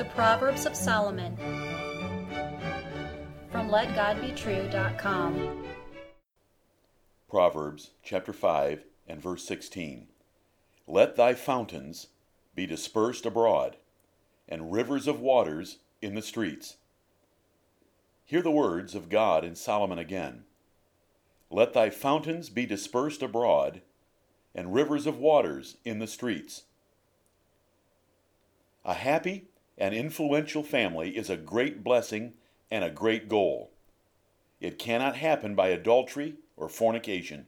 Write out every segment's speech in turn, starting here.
The Proverbs of Solomon from LetGodBetrue.com. Proverbs chapter 5 and verse 16. Let thy fountains be dispersed abroad, and rivers of waters in the streets. Hear the words of God in Solomon again. Let thy fountains be dispersed abroad, and rivers of waters in the streets. A happy and influential family is a great blessing and a great goal. It cannot happen by adultery or fornication.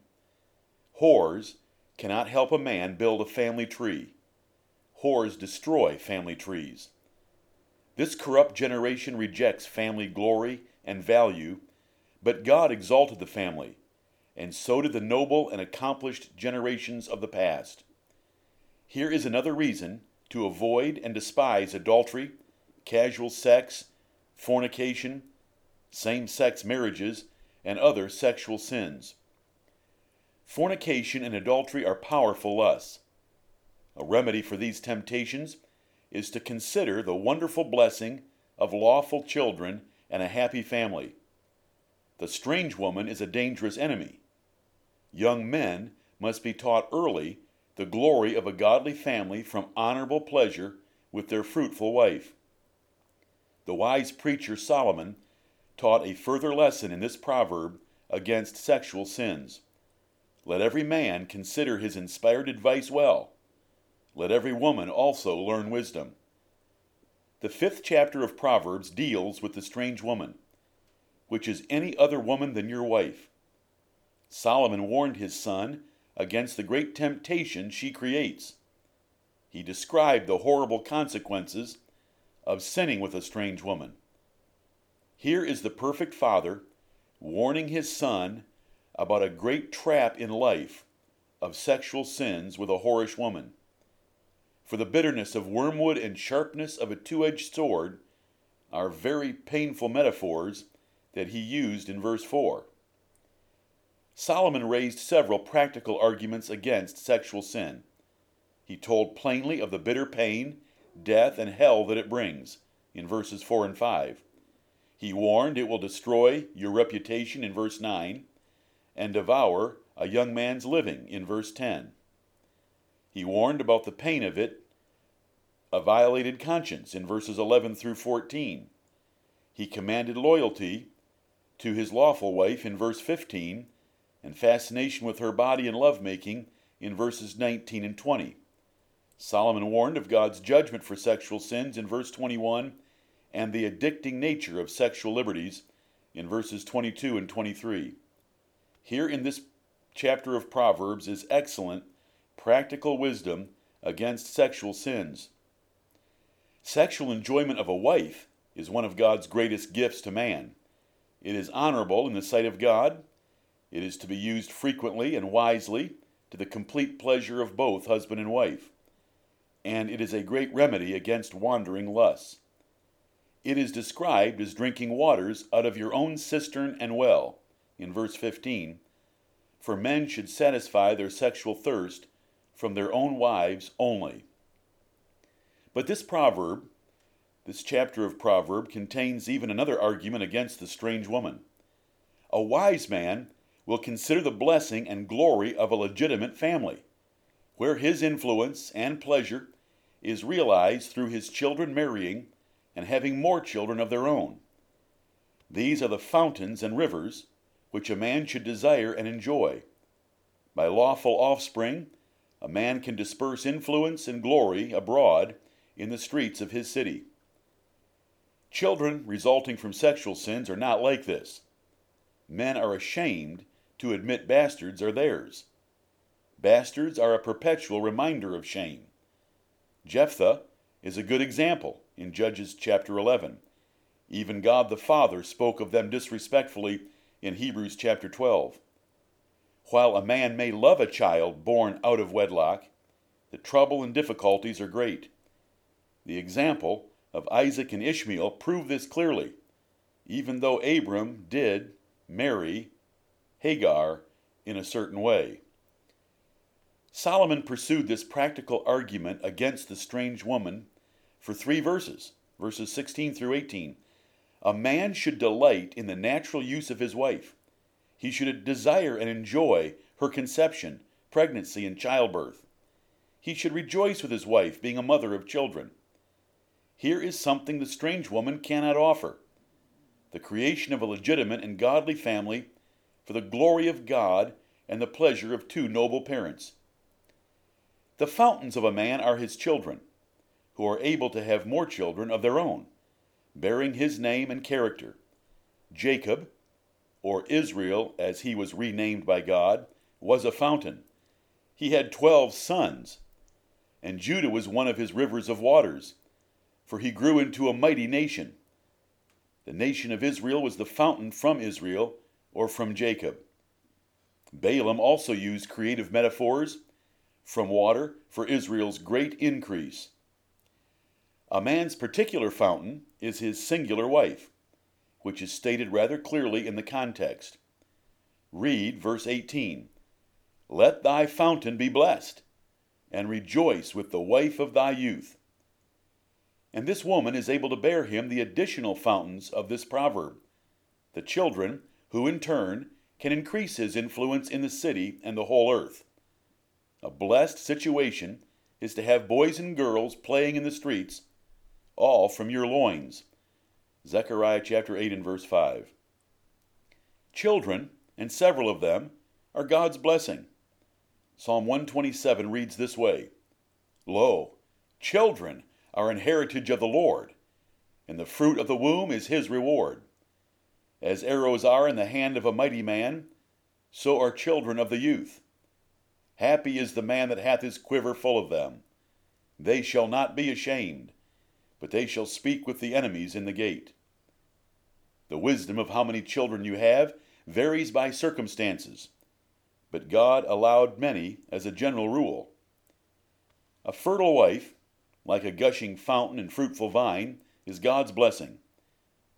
Whores cannot help a man build a family tree. Whores destroy family trees. This corrupt generation rejects family glory and value, but God exalted the family, and so did the noble and accomplished generations of the past. Here is another reason to avoid and despise adultery, casual sex, fornication, same sex marriages, and other sexual sins. Fornication and adultery are powerful lusts. A remedy for these temptations is to consider the wonderful blessing of lawful children and a happy family. The strange woman is a dangerous enemy. Young men must be taught early the glory of a godly family from honorable pleasure with their fruitful wife. The wise preacher Solomon taught a further lesson in this proverb against sexual sins. Let every man consider his inspired advice well. Let every woman also learn wisdom. The fifth chapter of Proverbs deals with the strange woman, which is any other woman than your wife. Solomon warned his son against the great temptation she creates. He described the horrible consequences of sinning with a strange woman. Here is the perfect father warning his son about a great trap in life of sexual sins with a whorish woman. For the bitterness of wormwood and sharpness of a two edged sword are very painful metaphors that he used in verse 4. Solomon raised several practical arguments against sexual sin. He told plainly of the bitter pain, death, and hell that it brings in verses 4 and 5. He warned it will destroy your reputation in verse 9 and devour a young man's living in verse 10. He warned about the pain of it, a violated conscience in verses 11 through 14. He commanded loyalty to his lawful wife in verse 15 and fascination with her body and lovemaking in verses 19 and 20. Solomon warned of God's judgment for sexual sins in verse 21 and the addicting nature of sexual liberties in verses 22 and 23. Here in this chapter of Proverbs is excellent, practical wisdom against sexual sins. Sexual enjoyment of a wife is one of God's greatest gifts to man. It is honorable in the sight of God it is to be used frequently and wisely to the complete pleasure of both husband and wife. And it is a great remedy against wandering lusts. It is described as drinking waters out of your own cistern and well, in verse 15. For men should satisfy their sexual thirst from their own wives only. But this proverb, this chapter of Proverb, contains even another argument against the strange woman. A wise man will consider the blessing and glory of a legitimate family, where his influence and pleasure is realized through his children marrying and having more children of their own. These are the fountains and rivers which a man should desire and enjoy. By lawful offspring, a man can disperse influence and glory abroad in the streets of his city. Children resulting from sexual sins are not like this. Men are ashamed to admit bastards are theirs. Bastards are a perpetual reminder of shame. Jephthah is a good example in Judges chapter 11. Even God the Father spoke of them disrespectfully in Hebrews chapter 12. While a man may love a child born out of wedlock, the trouble and difficulties are great. The example of Isaac and Ishmael prove this clearly, even though Abram did marry Hagar in a certain way. Solomon pursued this practical argument against the strange woman for three verses, verses 16 through 18. A man should delight in the natural use of his wife. He should desire and enjoy her conception, pregnancy, and childbirth. He should rejoice with his wife, being a mother of children. Here is something the strange woman cannot offer the creation of a legitimate and godly family for the glory of God and the pleasure of two noble parents. The fountains of a man are his children, who are able to have more children of their own, bearing his name and character. Jacob, or Israel as he was renamed by God, was a fountain. He had twelve sons, and Judah was one of his rivers of waters, for he grew into a mighty nation. The nation of Israel was the fountain from Israel, or from Jacob. Balaam also used creative metaphors from water for Israel's great increase. A man's particular fountain is his singular wife, which is stated rather clearly in the context. Read verse 18 Let thy fountain be blessed, and rejoice with the wife of thy youth. And this woman is able to bear him the additional fountains of this proverb, the children who in turn can increase his influence in the city and the whole earth. A blessed situation is to have boys and girls playing in the streets, all from your loins. Zechariah chapter 8 and verse 5. Children, and several of them, are God's blessing. Psalm 127 reads this way Lo, children are an heritage of the Lord, and the fruit of the womb is his reward. As arrows are in the hand of a mighty man, so are children of the youth. Happy is the man that hath his quiver full of them. They shall not be ashamed, but they shall speak with the enemies in the gate. The wisdom of how many children you have varies by circumstances, but God allowed many as a general rule. A fertile wife, like a gushing fountain and fruitful vine, is God's blessing.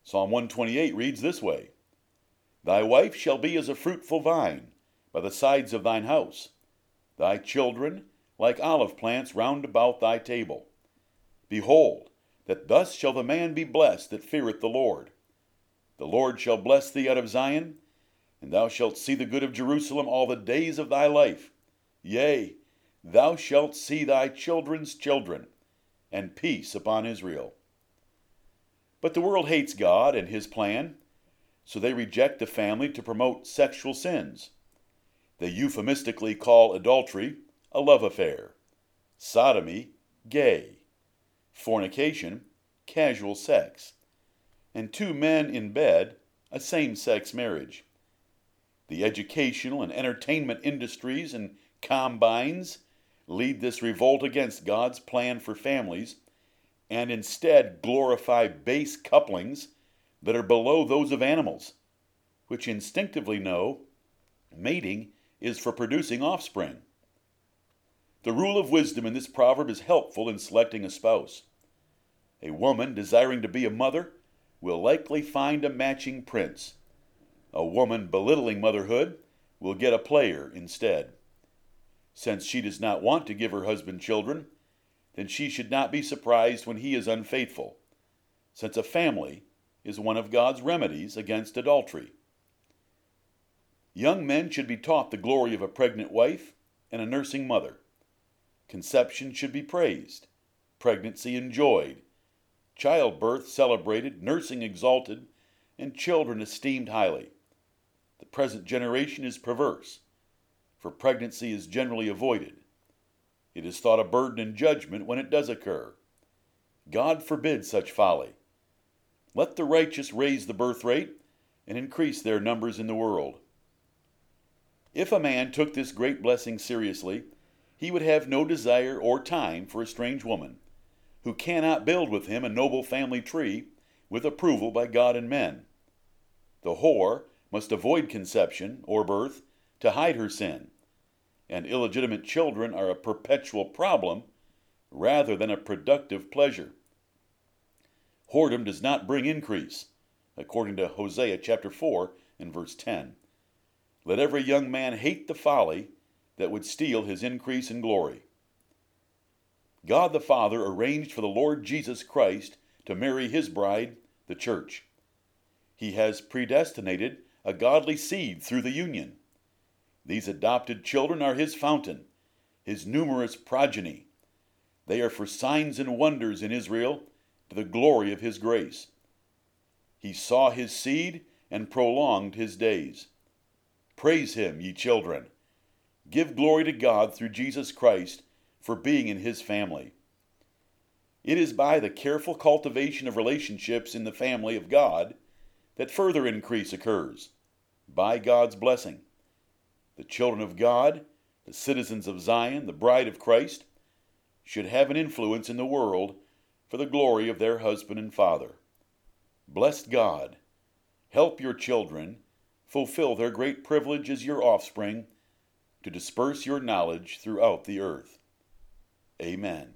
Psalm 128 reads this way Thy wife shall be as a fruitful vine by the sides of thine house, thy children like olive plants round about thy table. Behold, that thus shall the man be blessed that feareth the Lord. The Lord shall bless thee out of Zion, and thou shalt see the good of Jerusalem all the days of thy life. Yea, thou shalt see thy children's children, and peace upon Israel. But the world hates God and his plan, so they reject the family to promote sexual sins. They euphemistically call adultery a love affair, sodomy gay, fornication casual sex, and two men in bed a same sex marriage. The educational and entertainment industries and combines lead this revolt against God's plan for families and instead glorify base couplings that are below those of animals, which instinctively know mating is for producing offspring. The rule of wisdom in this proverb is helpful in selecting a spouse. A woman desiring to be a mother will likely find a matching prince. A woman belittling motherhood will get a player instead. Since she does not want to give her husband children, then she should not be surprised when he is unfaithful, since a family is one of God's remedies against adultery. Young men should be taught the glory of a pregnant wife and a nursing mother. Conception should be praised, pregnancy enjoyed, childbirth celebrated, nursing exalted, and children esteemed highly. The present generation is perverse, for pregnancy is generally avoided. It is thought a burden and judgment when it does occur. God forbid such folly. Let the righteous raise the birth rate and increase their numbers in the world. If a man took this great blessing seriously, he would have no desire or time for a strange woman, who cannot build with him a noble family tree with approval by God and men. The whore must avoid conception or birth to hide her sin, and illegitimate children are a perpetual problem rather than a productive pleasure. Whoredom does not bring increase, according to Hosea chapter 4 and verse 10. Let every young man hate the folly that would steal his increase in glory. God the Father arranged for the Lord Jesus Christ to marry his bride, the church. He has predestinated a godly seed through the union. These adopted children are his fountain, his numerous progeny. They are for signs and wonders in Israel to the glory of his grace. He saw his seed and prolonged his days. Praise him, ye children. Give glory to God through Jesus Christ for being in his family. It is by the careful cultivation of relationships in the family of God that further increase occurs, by God's blessing. The children of God, the citizens of Zion, the bride of Christ, should have an influence in the world for the glory of their husband and father. Blessed God, help your children fulfill their great privilege as your offspring to disperse your knowledge throughout the earth. Amen.